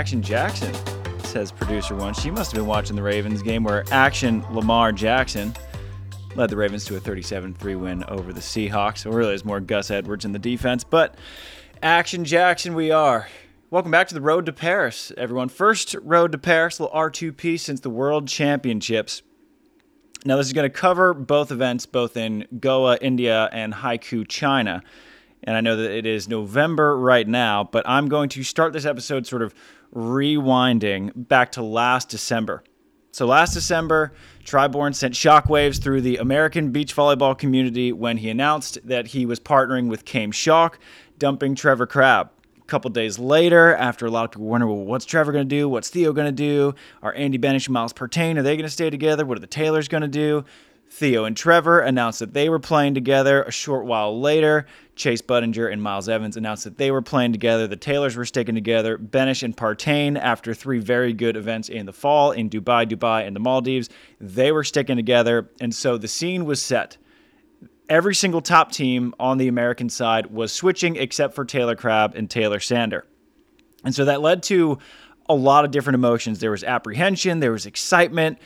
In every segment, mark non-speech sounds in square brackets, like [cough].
Action Jackson, says producer one. She must have been watching the Ravens game where Action Lamar Jackson led the Ravens to a 37 3 win over the Seahawks. Or really, it's more Gus Edwards in the defense. But Action Jackson, we are. Welcome back to the Road to Paris, everyone. First Road to Paris, little R2P since the World Championships. Now, this is going to cover both events, both in Goa, India, and Haikou, China. And I know that it is November right now, but I'm going to start this episode sort of rewinding back to last December. So, last December, Tri Bourne sent shockwaves through the American beach volleyball community when he announced that he was partnering with Chaim Schalk, dumping Trevor Crabb. A couple days later, after a lot of people wonder, well, what's Trevor going to do? What's Theo going to do? Are Andy Benesh and Miles Partain, are they going to stay together? What are the Taylors going to do? Theo and Trevor announced that they were playing together. A short while later, Chase Budinger and Miles Evans announced that they were playing together. The Taylors were sticking together. Benesh and Partain, after three very good events in the fall in Dubai, Dubai, and the Maldives, they were sticking together. And so the scene was set. Every single top team on the American side was switching except for Taylor Crabb and Taylor Sander. And so that led to a lot of different emotions. There was apprehension, there was excitement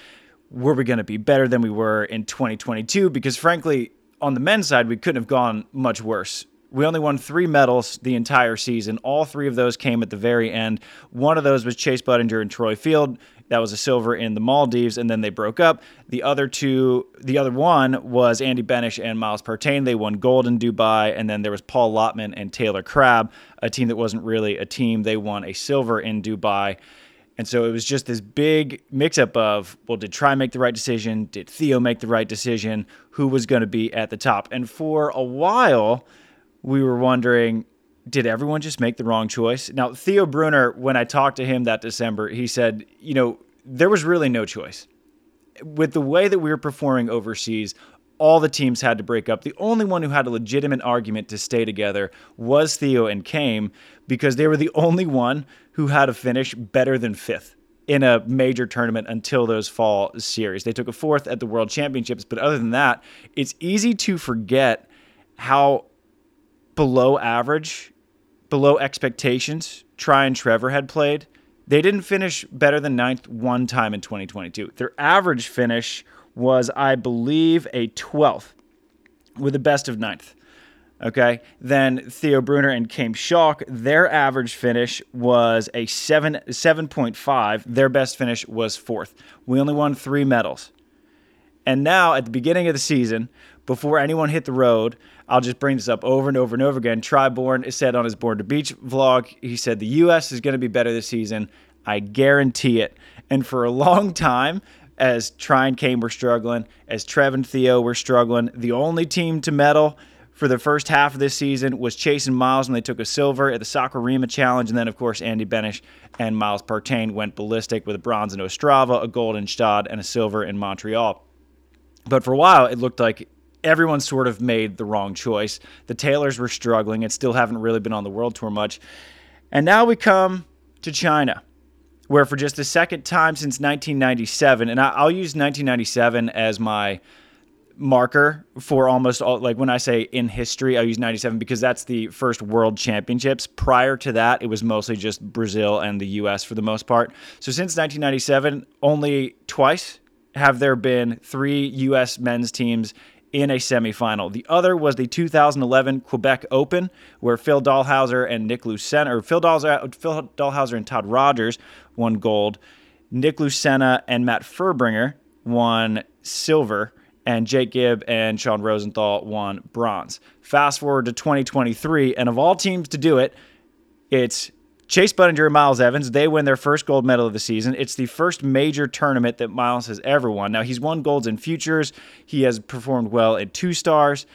were we going to be better than we were in 2022? Because frankly, on the men's side, we couldn't have gone much worse. We only won three medals the entire season. All three of those came at the very end. One of those was Chase Budinger and Troy Field. That was a silver in the Maldives, and then they broke up. The other two, the other one was Andy Benesh and Miles Partain. They won gold in Dubai, and then there was Paul Lotman and Taylor Crabb, a team that wasn't really a team. They won a silver in Dubai. And so it was just this big mix up of, well, did Tri make the right decision? Did Theo make the right decision? Who was going to be at the top? And for a while, we were wondering, did everyone just make the wrong choice? Now, Theo Brunner, when I talked to him that December, he said, you know, there was really no choice. With the way that we were performing overseas, all the teams had to break up. The only one who had a legitimate argument to stay together was Theo and Chaim because they were the only one who had a finish better than fifth in a major tournament until those fall series. They took a fourth at the World Championships, but other than that, it's easy to forget how below average, below expectations Tri and Trevor had played. They didn't finish better than ninth one time in 2022. Their average finish was, I believe, a 12th with a best of ninth. Okay. Then Theo Brunner and Chaim Schalk, their average finish was a 7 7.5. Their best finish was fourth. We only won three medals. And now at the beginning of the season, before anyone hit the road, I'll just bring this up over and over and over again. Tri Bourne said on his Born to Beach vlog, he said the US is going to be better this season. I guarantee it. And for a [laughs] long time, as Tri and Chaim were struggling, as Trev and Theo were struggling, the only team to medal for the first half of this season was Chase and Miles when they took a silver at the Saquarema Challenge. And then, of course, Andy Benesh and Miles Partain went ballistic with a bronze in Ostrava, a gold in Stade, and a silver in Montreal. But for a while, it looked like everyone sort of made the wrong choice. The Taylors were struggling and still haven't really been on the world tour much. And now we come to China, where for just the second time since 1997, and I'll use 1997 as my marker for almost all like when I say in history, I'll use 97 because that's the first world championships. Prior to that, it was mostly just Brazil and the US for the most part. So since 1997, only twice have there been three US men's teams in a semifinal. The other was the 2011 Quebec Open, where Phil Dalhausser and Nick Lucena, or Phil Dalhausser, Phil Dalhausser and Todd Rogers won gold. Nick Lucena and Matt Fuerbringer won silver and Jake Gibb and Sean Rosenthal won bronze. Fast forward to 2023, and of all teams to do it, it's Chase Budinger and Miles Evans. They win their first gold medal of the season. It's the first major tournament that Miles has ever won. Now, he's won golds in futures, he has performed well at two stars.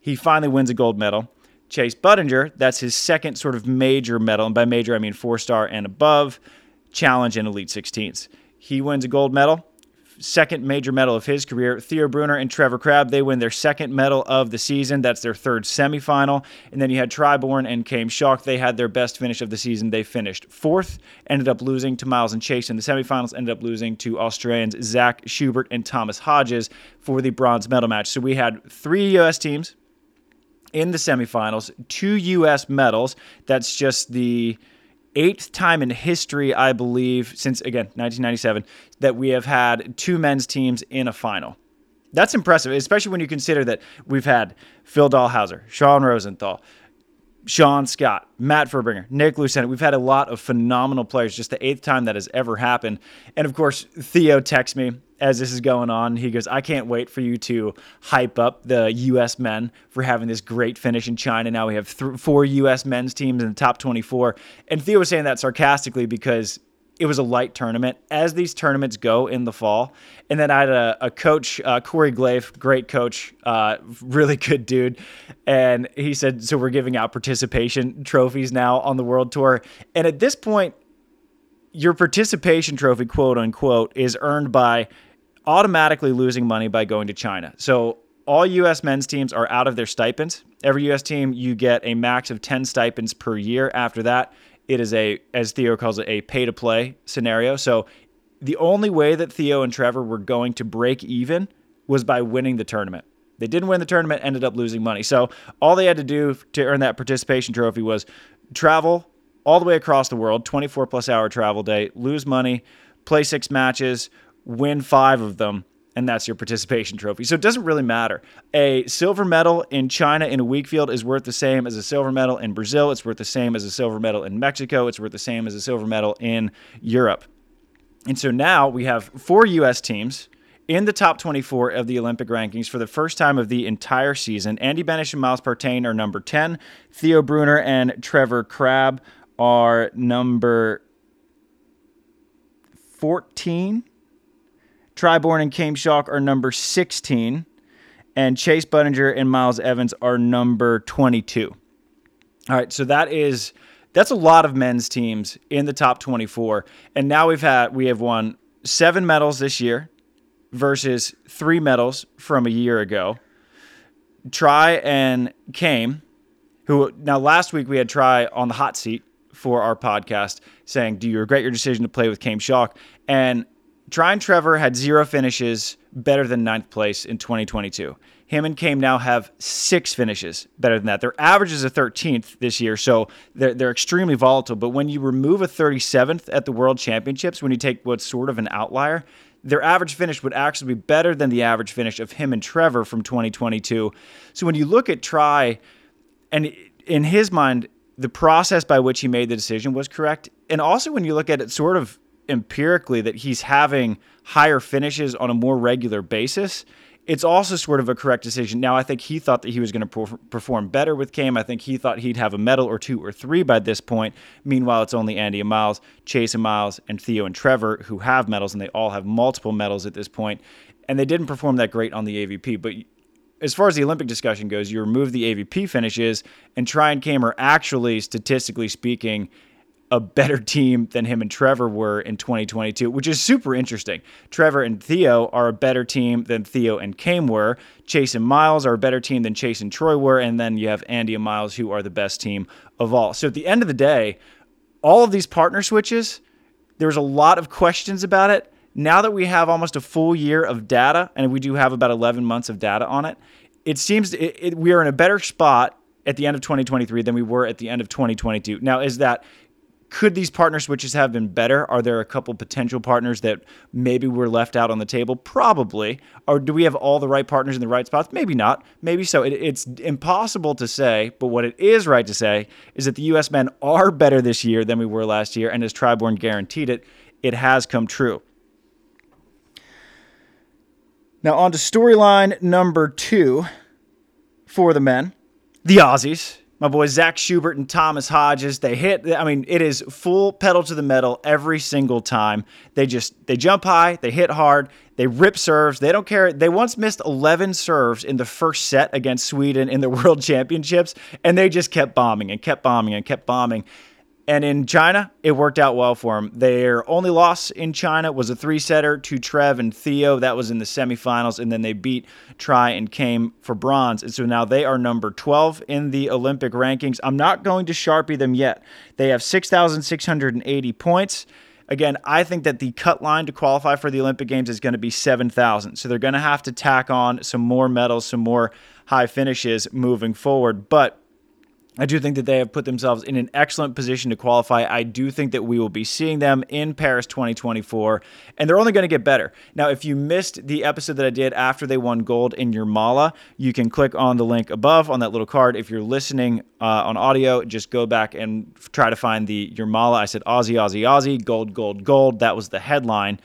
He finally wins a gold medal. Chase Budinger, that's his second sort of major medal, and by major I mean four star and above, challenge in Elite 16s. He wins a gold medal second major medal of his career. Theo Brunner and Trevor Crabb, they win their second medal of the season. That's their third semifinal. And then you had Tri Bourne and Chaim Schalk. They had their best finish of the season. They finished fourth, ended up losing to Miles and Chase in the semifinals, ended up losing to Australians Zach Schubert and Thomas Hodges for the bronze medal match. So we had three U.S. teams in the semifinals, two U.S. medals. That's just the eighth time in history, I believe, since again 1997, that we have had two men's teams in a final. That's impressive, especially when you consider that we've had Phil Dalhausser, Sean Rosenthal, Sean Scott, Matt Fuerbringer, Nick Lucena. We've had a lot of phenomenal players. Just the eighth time that has ever happened. And of course, Theo texts me as this is going on. He goes, I can't wait for you to hype up the U.S. men for having this great finish in China. Now we have th- four U.S. men's teams in the top 24. And Theo was saying that sarcastically because it was a light tournament, as these tournaments go in the fall. And then I had a, a coach, uh, Corey Glaive, great coach, uh, really [laughs] good dude. And he said, So we're giving out participation trophies now on the world tour. And at this point, your participation trophy, quote unquote, is earned by automatically losing money by going to China. So all U.S. men's teams are out of their stipends. Every U.S. team, you get a max of 10 stipends per year. After that, it is a, as Theo calls it, a pay to play scenario. So the only way that Theo and Trevor were going to break even was by winning the tournament. They didn't win the tournament, ended up losing money. So all they had to do to earn that participation trophy was travel all the way across the world, 24 plus hour travel day, lose money, play six matches, win five of them, and that's your participation trophy. So it doesn't really matter. A silver medal in China in a weak field is worth the same as a silver medal in Brazil. It's worth the same as a silver medal in Mexico. It's worth the same as a silver medal in Europe. And so now we have four U.S. teams in the top 24 of the Olympic rankings for the first time of the entire season. Andy Benesh and Miles Partain are number 10. Theo Brunner and Trevor Crabb are number 14. Tri Bourne and Chaim Schalk are number 16, and Chase Budinger and Miles Evans are number 22. All right, so that is that's a lot of men's teams in the top 24, and now we've had we have won seven medals this year versus three medals from a year ago. Tri and Chaim, who now last week we had Tri on the hot seat for our podcast saying, Do you regret your decision to play with Chaim Schalk? And Tri and Trevor had zero finishes better than ninth place in 2022. Him and Chaim now have six finishes better than that. Their average is a 13th this year, so they're, they're extremely volatile. But when you remove a 37th at the World Championships, when you take what's sort of an outlier, their average finish would actually be better than the average finish of him and Trevor from 2022. So when you look at Tri, and in his mind, the process by which he made the decision was correct. And also when you look at it sort of empirically that he's having higher finishes on a more regular basis, it's also sort of a correct decision. Now, I think he thought that he was going to perform better with Chaim. I think he thought he'd have a medal or two or three by this point. Meanwhile, it's only Andy and Miles, Chase and Miles, and Theo and Trevor who have medals, and they all have multiple medals at this point. And they didn't perform that great on the AVP. But as far as the Olympic discussion goes, you remove the AVP finishes, and Tri and Chaim are actually, statistically speaking, a better team than him and Trevor were in 2022, which is super interesting. Trevor and Theo are a better team than Theo and Chaim were. Chase and Miles are a better team than Chase and Troy were. And then you have Andy and Miles, who are the best team of all. So at the end of the day, all of these partner switches, there was a lot of questions about it. Now that we have almost a full year of data, and we do have about 11 months of data on it, it seems it, it, we are in a better spot at the end of 2023 than we were at the end of 2022. Now, is that could these partner switches have been better? Are there a couple potential partners that maybe were left out on the table? Probably. Or do we have all the right partners in the right spots? Maybe not. Maybe so. It, it's impossible to say, but what it is right to say is that the U.S. men are better this year than we were last year, and as Tri Bourne guaranteed it, it has come true. Now, on to storyline number two for the men the Aussies my boys Zach Schubert and Thomas Hodges. They hit. I mean, it is full pedal to the metal every single time. They just they jump high, they hit hard, they rip serves. They don't care. They once missed 11 serves in the first set against Sweden in the [laughs] World Championships, and they just kept bombing and kept bombing and kept bombing. And in China, it worked out well for them. Their only loss in China was a three setter to Trev and Theo. That was in the semifinals. And then they beat Tri and Chaim for bronze. And so now they are number 12 in the Olympic rankings. I'm not going to Sharpie them yet. They have 6,680 points. Again, I think that the cut line to qualify for the Olympic Games is going to be 7,000. So they're going to have to tack on some more medals, some more high finishes moving forward. But I do think that they have put themselves in an excellent position to qualify. I do think that we will be seeing them in Paris 2024, and they're only going to get better. Now, if you missed the episode that I did after they won gold in Jurmala, you can click on the link above on that little card. If you're listening uh, on audio, just go back and try to find the Jurmala. I said Aussie, Aussie, Aussie, gold, gold, gold. That was the headline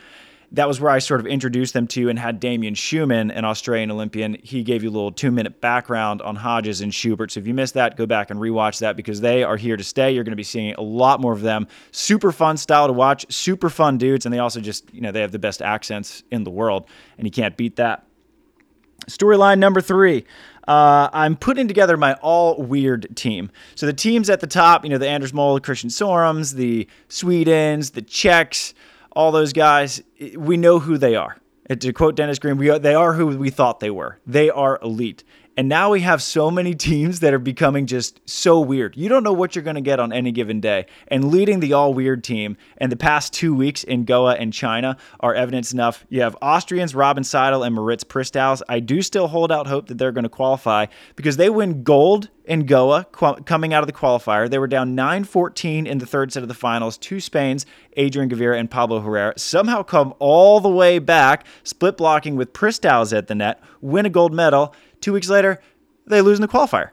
that was where I sort of introduced them to and had Damien Schumann, an Australian Olympian. He gave you a little two minute background on Hodges and Schubert. So if you missed that, go back and rewatch that because they are here to stay. You're going to be seeing a lot more of them. Super fun style to watch, super fun dudes. And they also just, you know, they have the best accents in the world, and you can't beat that. Storyline number three. Uh, I'm putting together my all weird team. So the teams at the top, you know, the Anders Mol, the Christian Sorums, the Swedens, the Czechs, all those guys, we know who they are. To quote Dennis Green, we are, they are who we thought they were. They are elite. And now we have so many [laughs] teams that are becoming just so weird. You don't know what you're going to get on any given day. And leading the all weird team and the past two weeks in Goa and China are evidence enough. You have Austrians, Robin Seidl and Moritz Pristauz. I do still hold out hope that they're going to qualify because they win gold in Goa coming out of the qualifier. They were down 9 14 in the third set of the finals to Spain's Adrian Gavira and Pablo Herrera. Somehow come all the way back, split blocking with Pristauz at the net, win a gold medal. Two weeks later, they lose in the qualifier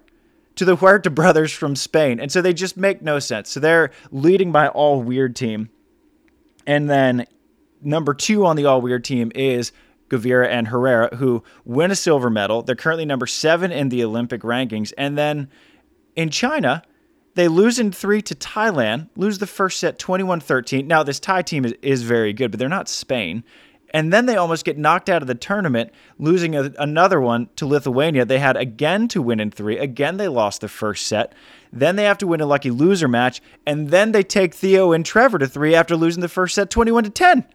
to the Huerta brothers from Spain. And so they just make no sense. So they're leading by all weird team. And then number two on the all weird team is Gavira and Herrera, who win a silver medal. They're currently number seven in the Olympic rankings. And then in China, they lose in three to Thailand, lose the first set 21 13. Now, this Thai team is, is very good, but they're not Spain. And then they almost get knocked out of the tournament, losing a, another one to Lithuania. They had again to win in three. Again, they lost the first set. Then they have to win a lucky loser match. And then they take Theo and Trevor to three after losing the first set 21 to 10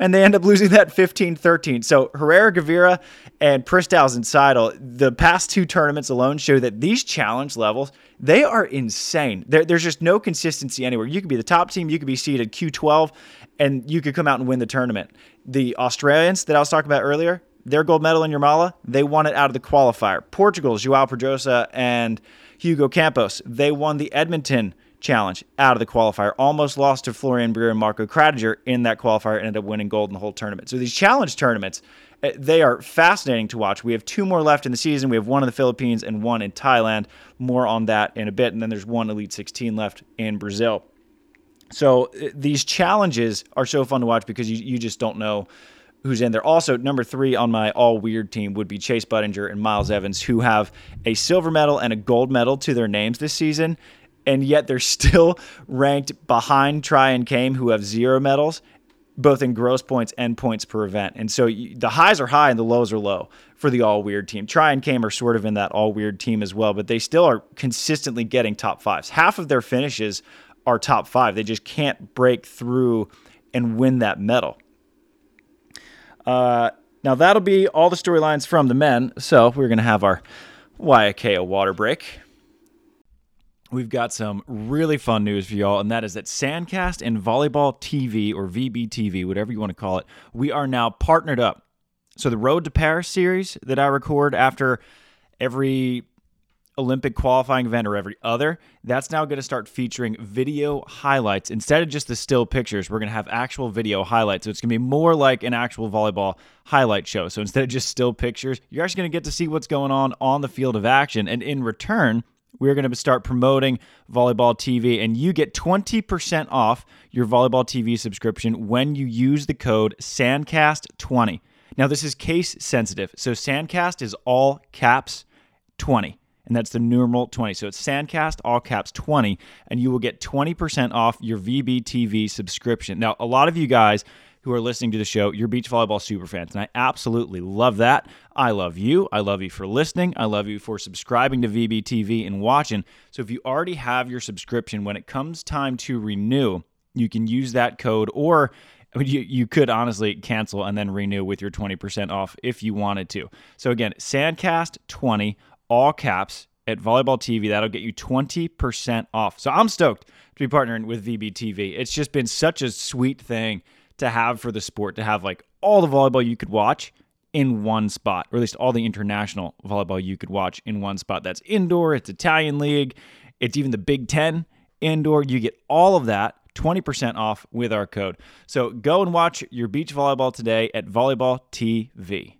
and they end up losing that 15-13. So Herrera, Gavira, and Pristauz and Seidl, the past two tournaments alone show that these challenge levels, they are insane. There, there's just no consistency anywhere. You could be the top team, you could be seeded Q12, and you could come out and win the tournament. The Australians that I was talking about earlier, their gold medal in Jurmala, they won it out of the qualifier. Portugal's Joao Pedrosa and Hugo Campos, they won the Edmonton challenge out of the qualifier. Almost lost to Florian Breer and Marco Krattiger in that qualifier, ended up winning gold in the whole tournament. So these challenge tournaments, eh, they are fascinating to watch. We have two more left in the season. We have one in the Philippines and one in Thailand. More on that in a bit. And then there's one Elite 16 left in Brazil. So eh, these challenges are so fun to watch because you, you just don't know who's in there. Also, number three on my all weird team would be Chase Budinger and Miles Evans, who have a silver medal and a gold medal to their names this season and yet they're still [laughs] ranked behind Tri and Chaim, who have zero medals, both in gross points and points per event. And so you, the highs are high and the lows are low for the all weird team. Tri and Chaim are sort of in that all weird team as well, but they still are consistently getting top fives. Half of their finishes are top five. They just can't break through and win that medal. Uh, now that'll be all the storylines from the men. So we're going to have our YKO water break we've got some really fun news for y'all, and that is that Sandcast and Volleyball TV, or VBTV, whatever you want to call it, we are now partnered up. So the Road to Paris series that I record after every Olympic qualifying event or every other, that's now going to start featuring video highlights. Instead of just the still pictures, we're going to have actual video highlights. So it's going to be more like an actual volleyball highlight show. So instead of just still pictures, you're actually going to get to see what's going on on the field of action. And in return, we're going to start promoting Volleyball TV, and you get 20% off your Volleyball TV subscription when you use the code SANDCAST20. Now, this is case sensitive. So, SANDCAST is all caps 20, and that's the numeral 20. So, it's SANDCAST, all caps 20, and you will get 20% off your VBTV subscription. Now, a lot of you guys who are listening to the show, you're beach volleyball super fans. And I absolutely love that. I love you. I love you for listening. I love you for subscribing to VBTV and watching. So if you already have your subscription, when it comes time to renew, you can use that code or you, you could honestly cancel and then renew with your 20% off if you wanted to. So again, Sandcast20, all caps at Volleyball TV. That'll get you 20% off. So I'm stoked to be partnering with VBTV. It's just been such a sweet thing to have for the sport to have like all the volleyball you could watch in one spot, or at least all the international volleyball you could watch in one spot. That's indoor, it's Italian league, It's even the Big Ten indoor. You get all of that 20% off with our code. So go and watch your beach volleyball today at Volleyball TV.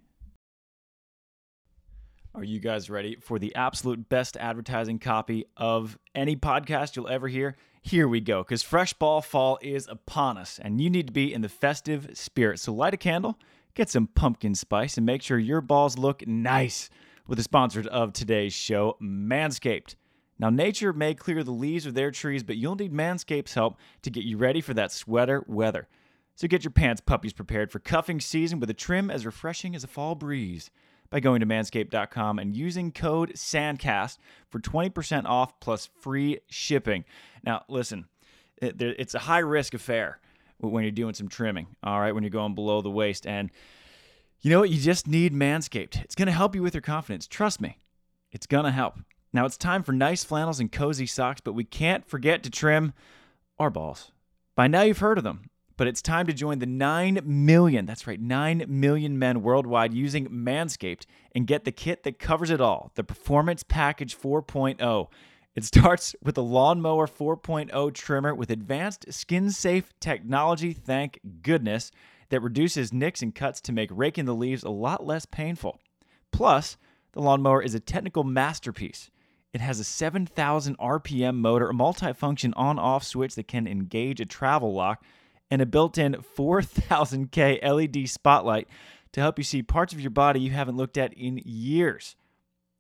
Are you guys ready for the absolute best advertising copy of any podcast you'll ever hear? Here we go, because fresh ball fall is upon us, and you need to be in the festive spirit. So light a candle, get some pumpkin spice, and make sure your balls look nice with the sponsors of today's show, Manscaped. Now, nature may clear the leaves of their trees, but you'll need Manscaped's help to get you ready for that sweater weather. So get your pants puppies prepared for cuffing season with a trim as refreshing as a fall breeze by going to manscaped.com and using code SANDCAST for 20% off plus free shipping. Now, listen, it's a high risk affair when you're doing some trimming, all right, when you're going below the waist. And you know what? You just need Manscaped. It's going to help you with your confidence. Trust me, it's going to help. Now it's time for nice flannels and cozy socks, but we can't forget to trim our balls. By now you've heard of them, but it's time to join the 9 million, that's right, 9 million men worldwide using Manscaped and get the kit that covers it all the Performance Package 4.0. It starts with the Lawnmower 4.0 trimmer with advanced skin safe technology, thank goodness, that reduces nicks and cuts to make raking the leaves a lot less painful. Plus, the lawnmower is a technical masterpiece. It has a 7,000 RPM motor, a multifunction on off switch that can engage a travel lock, and a built in 4000K LED spotlight to help you see parts of your body you haven't looked at in years.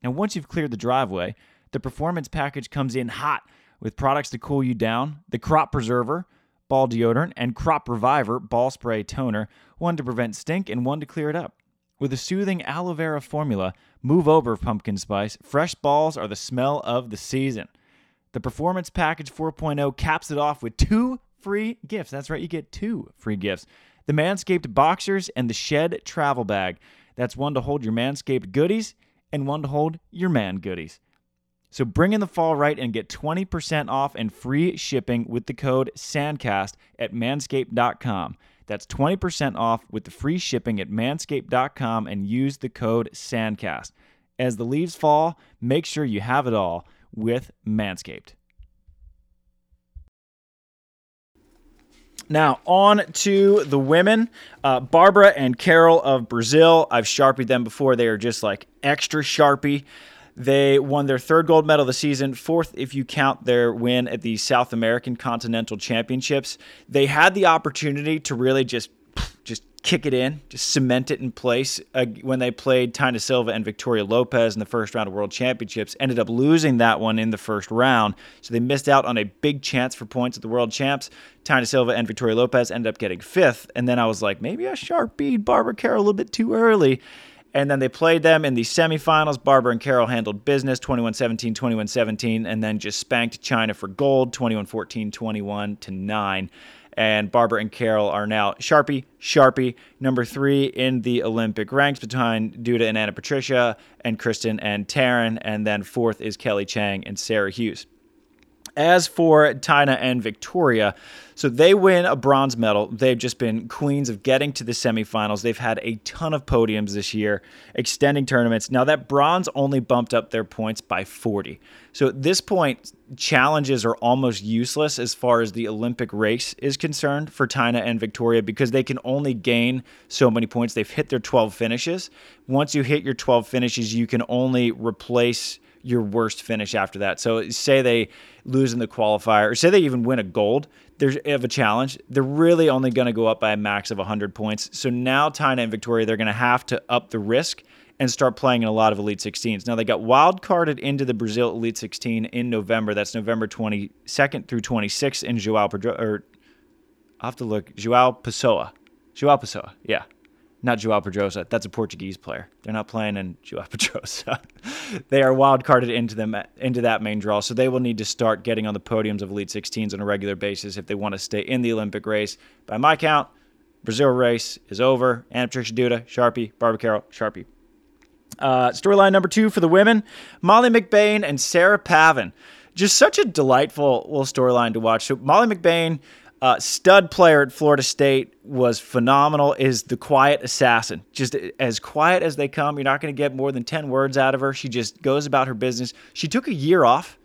Now, once you've cleared the driveway, the performance package comes in hot with products to cool you down, the crop preserver, ball deodorant, and crop reviver ball spray toner, one to prevent stink and one to clear it up. With a soothing aloe vera formula, move over pumpkin spice. Fresh balls are the smell of the season. The Performance Package 4.0 caps it off with two free gifts. That's right, you get two free gifts. The Manscaped Boxers and the Shed Travel Bag. That's one to hold your Manscaped goodies and one to hold your man goodies. So bring in the fall right and get 20% off and free shipping with the code SANDCAST at manscaped.com. That's 20% off with the free shipping at manscaped.com and use the code SANDCAST. As the leaves fall, make sure you have it all with Manscaped. Now, on to the women. Uh, Barbara and Carol of Brazil. I've sharpied them before. They are just like extra sharpie. They won their third gold medal of the season, fourth if you count their win at the South American Continental Championships. They had the opportunity to really just just kick it in, just cement it in place uh, when they played Taina Silva and Victoria Lopez in the first round of World Championships. Ended up losing that one in the first round, so they missed out on a big chance for points at the World Champs. Taina Silva and Victoria Lopez ended up getting fifth, and then I was like, maybe I sharp beat Barbara Carol a little bit too early. And then they played them in the semifinals. Barbara and Carol handled business 21 17, 21 17, and then just spanked China for gold 21 14, 21 to 9. And Barbara and Carol are now Sharpie, Sharpie, number three in the Olympic ranks behind Duda and Ana Patricia, and Kristen and Taryn. And then fourth is Kelly Cheng and Sarah Hughes. As for Taina and Victoria, so they win a bronze medal. They've just been queens of getting to the semifinals. They've had a ton of podiums this year, extending tournaments. Now, that bronze only bumped up their points by 40. So at this point, challenges are almost useless as far as the Olympic race is concerned for Taina and Victoria because they can only gain so many points. They've hit their 12 finishes. Once you hit your 12 finishes, you can only replace your worst finish after that. So say they lose in the qualifier, or say they even win a gold, there's of a challenge. They're really only going to go up by a max of 100 points. So now Taina and Victoria, they're going to have to up the risk and start playing in a lot of Elite 16s. Now they got wild carded into the Brazil Elite 16 in November. That's November 22nd through 26th in Joao Pedro. Or I have to look. Joao Pessoa. Joao Pessoa. Yeah not Joao Pedrosa. That's a Portuguese player. They're not playing in Joao [laughs] Pedrosa. they are wild carded into them into that main draw, so they will need to start getting on the podiums of Elite 16s on a regular basis if they want to stay in the Olympic race. By my count, Brazil race is over. Ana Patricia Duda, Sharpie, Barbara Carol, Sharpie. Uh, storyline number two for the women: Molly McBain and Sarah Pavan. Just such a delightful little storyline to watch. So Molly McBain uh, stud player at Florida State was phenomenal. Is the quiet assassin, just as quiet as they come. You're not going to get more than ten words out of her. She just goes about her business. She took a year off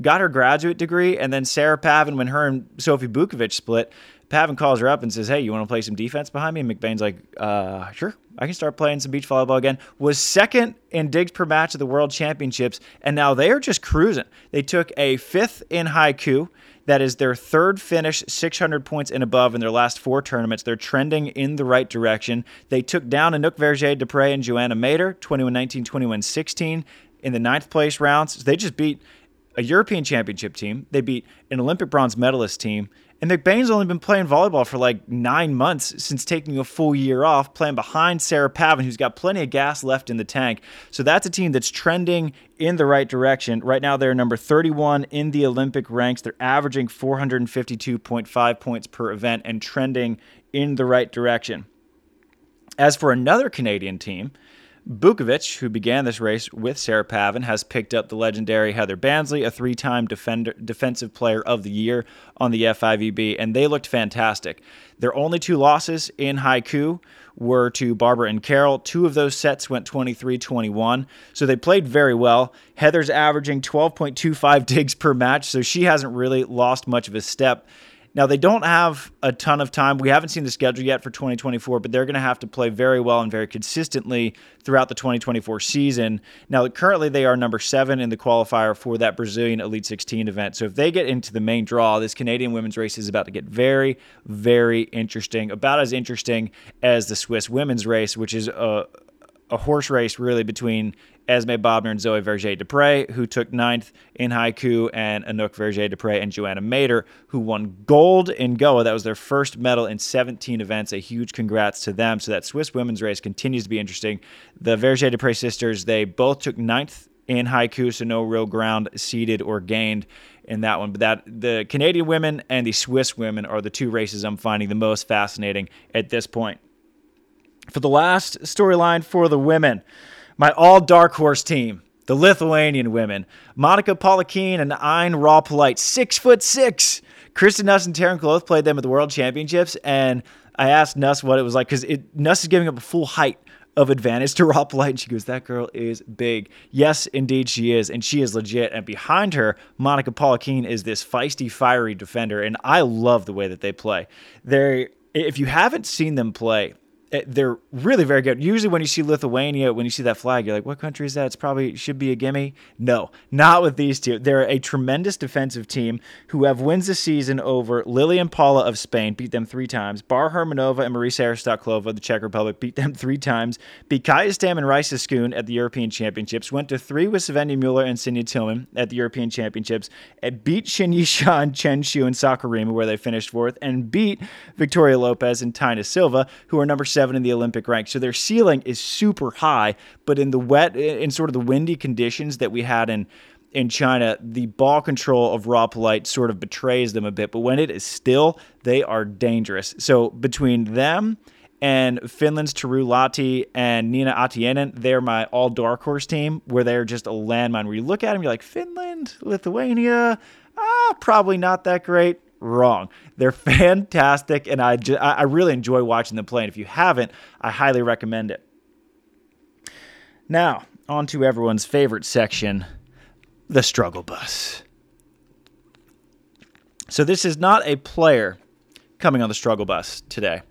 got her graduate degree, and then Sarah Pavan, when her and Sophie Bukovec split, Pavan calls her up and says, "Hey, you want to play some defense behind me?" And McBain's like, "Uh, sure, I can start playing some beach volleyball again." Was second in digs per match at the World Championships, and now they are just cruising. They took a fifth in Haikou. That is their third finish, 600 points and above in their last four tournaments. They're trending in the right direction. They took down Anouk Verger Dupre and Joana Mäder, 21 19, 21 16 in the ninth place rounds. They just beat a European championship team. They beat an Olympic bronze medalist team. And McBain's only been playing volleyball for like nine months since taking a full year off, playing behind Sarah Pavan, who's got plenty of gas left in the tank. So that's a team that's trending in the right direction. Right now, they're number 31 in the Olympic ranks. They're averaging 452.5 points per event and trending in the right direction. As for another Canadian team, Bukovec, who began this race with Sarah Pavan, has picked up the legendary Heather Bansley, a three time defensive player of the year on the FIVB, and they looked fantastic. Their only two losses in Haikou were to Barbara and Carol. Two of those sets went 23 21, so they played very well. Heather's averaging 12.25 [laughs] digs per match, so she hasn't really lost much of a step. Now, they don't have a ton of time. We haven't seen the schedule yet for 2024, but they're going to have to play very well and very consistently throughout the 2024 season. Now, currently, they are number seven in the qualifier for that Brazilian Elite 16 event. So, if they get into the main draw, this Canadian women's race is about to get very, very interesting. About as interesting as the Swiss women's race, which is a, a horse race really between Esme Bobner and Zoe Verger Dupre, who took ninth in Haikou, and Anouk Verger Dupre and Joana Mäder, who won gold in Goa. That was their first medal in 17 events. A huge congrats to them. So that Swiss women's race continues to be interesting. The Verger Dupre sisters, they both took ninth in Haikou, so no real ground seeded or gained in that one. But that the Canadian women and the Swiss women are the two races I'm finding the most fascinating at this point. For the last storyline for the women, my all dark horse team, the Lithuanian women, Monika Paulikiene and Aine Raupelyte, six foot six. Kristen Nuss and Taryn Kloth played them at the World Championships, and I asked Nuss what it was like because Nuss is giving up a full height of advantage to [laughs] Raupelyte, and she goes, "That girl is big." Yes, indeed, she is, and she is legit. And behind her, Monika Paulikiene is this feisty, fiery defender, and I love the way that they play. They, if you haven't seen them play, Eh, they're really very good. Usually, when you see Lithuania, when you see that flag, you're like, "What country is that?" It's probably should be a gimme. No, not with these two. They're a tremendous defensive team who have wins this season over Lilian Paula of Spain, beat them three times. Bar Hermanova and Marisa Aristakhlova of the Czech Republic beat them three times. Beat Kaja Stam and Skun at the European Championships. Went to three with Svenja Mueller and Cinja Tillmann at the European Championships. And beat Xin Yishan, Chen Xu, and Saquarema, where they finished fourth, and beat Victoria Lopez and Taina Silva, who are number seven seven in the Olympic rank. So their ceiling is super high, but in the wet, in sort of the windy conditions that we had in in China, the ball control of Raupelyte sort of betrays them a bit. But when it is still, they are dangerous. So between them and Finland's Taru Lahti and Niina Ahtiainen, they're my all dark horse team where they're just a landmine. Where you look at them, you're like, Finland, Lithuania, ah, probably not that great wrong. They're [laughs] fantastic, and I, just, I really enjoy watching them play. And if you haven't, I highly recommend it. Now, on to everyone's favorite section the struggle bus. So, this is not a player coming on the struggle bus today.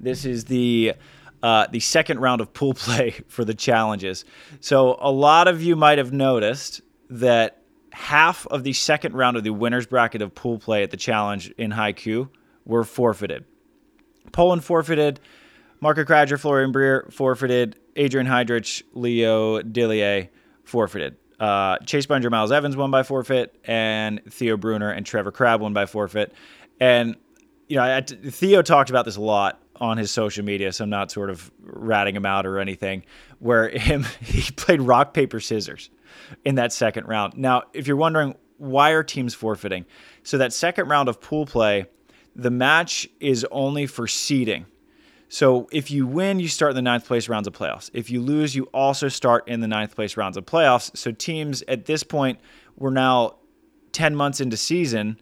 This is the uh, the second round of pool [laughs] play for the challenges. So, a lot of you might have noticed that half of the second round of the winners bracket of pool play at the challenge in Haikou were forfeited. Poland forfeited, Marco Krattiger, Florian Breer forfeited, Adrian Heidrich, Leo Dillier forfeited. Uh, Chase Budinger, Miles Evans won by forfeit, and Theo Brunner and Trevor Crabb won by forfeit. And you know, I, Theo talked about this a lot on his social media, so I'm not sort of ratting him out or anything. Where him [laughs] he played rock paper scissors in that second round. Now, if you're wondering why are teams forfeiting, so that second round of pool play, the match is only for seeding. So if you win, you start in the ninth place rounds of playoffs. If you lose, you also start in the ninth place rounds of playoffs. So teams at this point, we're now 10 months into season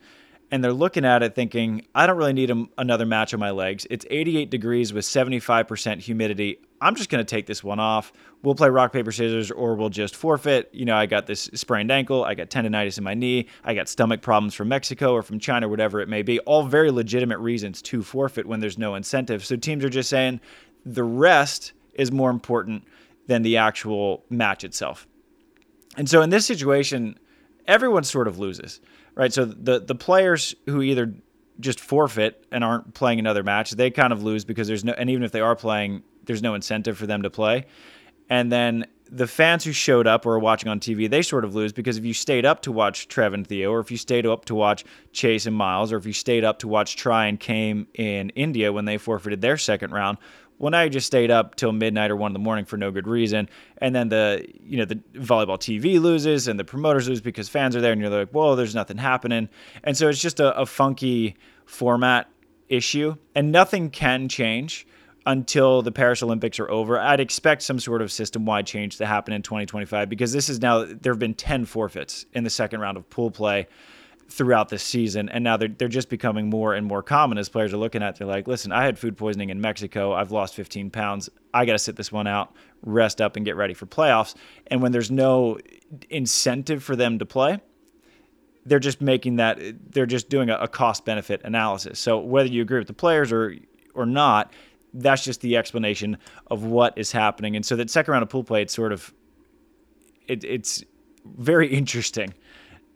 and they're looking at it thinking, I don't really need a, another match on my legs. It's 88 degrees with 75% humidity. I'm just going to take this one off. We'll play rock, paper, scissors, or we'll just forfeit. You know, I got this sprained ankle. I got tendonitis in my knee. I got stomach problems from Mexico or from China, whatever it may be. All very legitimate reasons to forfeit when there's no incentive. So teams are just saying the rest is more important than the actual match itself. And so in this situation, everyone sort of loses right? So the the players who either just forfeit and aren't playing another match, they kind of lose because there's no, and even if they are playing, there's no incentive for them to play. And then the fans who showed up or are watching on TV, they sort of lose because if you stayed up to watch Trev and Theo, or if you stayed up to watch Chase and Miles, or if you stayed up to watch Try and Came in India when they forfeited their second round, well, now you just stayed up till midnight or one in the morning for no good reason, and then the you know the volleyball TV loses and the promoters lose because fans are there, and you're like, whoa, there's nothing happening, and so it's just a, a funky format issue, and nothing can change until the Paris Olympics are over. I'd expect some sort of system-wide change to happen in 2025 because this is now there have been 10 forfeits in the second round of pool play throughout the season. And now they're, they're just becoming more and more common as players are looking at. They're like, listen, I had food poisoning in Mexico. I've lost 15 pounds. I got to sit this one out, rest up, and get ready for playoffs. And when there's no incentive for them to play, they're just making that, they're just doing a, a cost benefit analysis. So whether you agree with the players or, or not, that's just the explanation of what is happening. And so that second round of pool play, it's sort of, it, it's very [laughs] interesting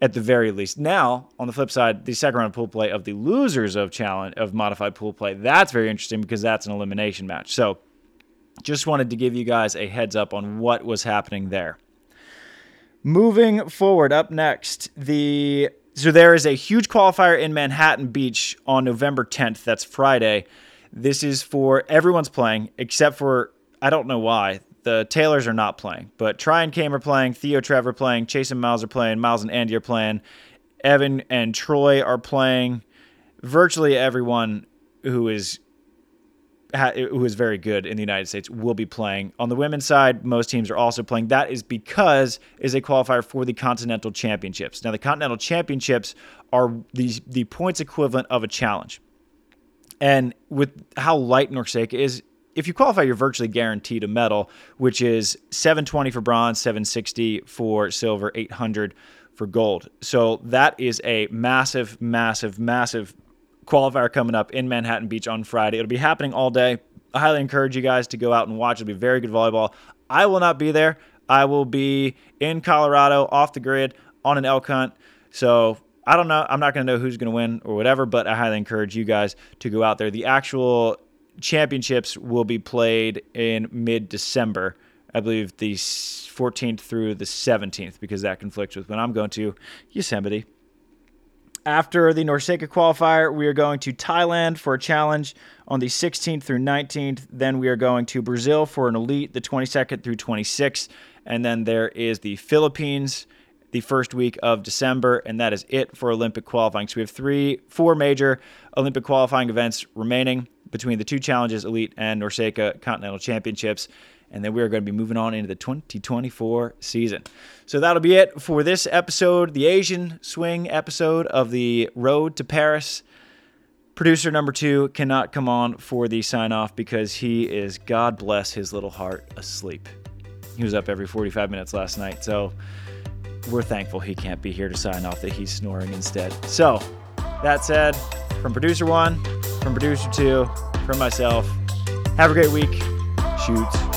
at the very least. Now, on the flip side, the second round pool play of the losers of challenge of modified pool play, that's very interesting because that's an elimination match. So, just wanted to give you guys a heads up on what was happening there. Moving forward, up next, the so there is a huge qualifier in Manhattan Beach on November 10th. That's Friday. This is for everyone's playing except for I don't know why the Taylors are not playing, but Tri and playing, Theo Trevor playing, Chase and Miles are playing, Miles and Andy are playing, Evan and Troy are playing. Virtually everyone who is who is very good in the United States will be playing. On the women's side, most teams are also playing. That is because is a qualifier for the Continental Championships. Now, the Continental Championships are the the points equivalent of a challenge. And with how light NORCECA is, if you qualify, you're virtually guaranteed a medal, which is 720 for bronze, 760 for silver, 800 for gold. So that is a massive, massive, massive qualifier coming up in Manhattan Beach on Friday. It'll be happening all day. I highly encourage you guys to go out and watch. It'll be very good volleyball. I will not be there. I will be in Colorado, off the grid, on an elk hunt. So I don't know. I'm not going to know who's going to win or whatever, but I highly encourage you guys to go out there. The actual championships will be played in mid December. I believe the 14th through the 17th, because that conflicts with when I'm going to Yosemite. After the NORCECA qualifier, we are going to Thailand for a challenge on the 16th through 19th. Then we are going to Brazil for an elite, the 22nd through 26th. And then there is the Philippines the first week of December, and that is it for Olympic qualifying. So we have three, four major Olympic qualifying events remaining between the two challenges, Elite and NORCECA Continental Championships. And then we're going to be moving on into the 2024 season. So that'll be it for this episode, the Asian Swing episode of the Road to Paris. Producer number two cannot come on for the sign off because he is, God bless his little heart, asleep. He was up every 45 minutes last night. So we're thankful he can't be here to sign off, that he's snoring instead. So, that said, from producer one, from producer two, from myself, have a great week. Shoot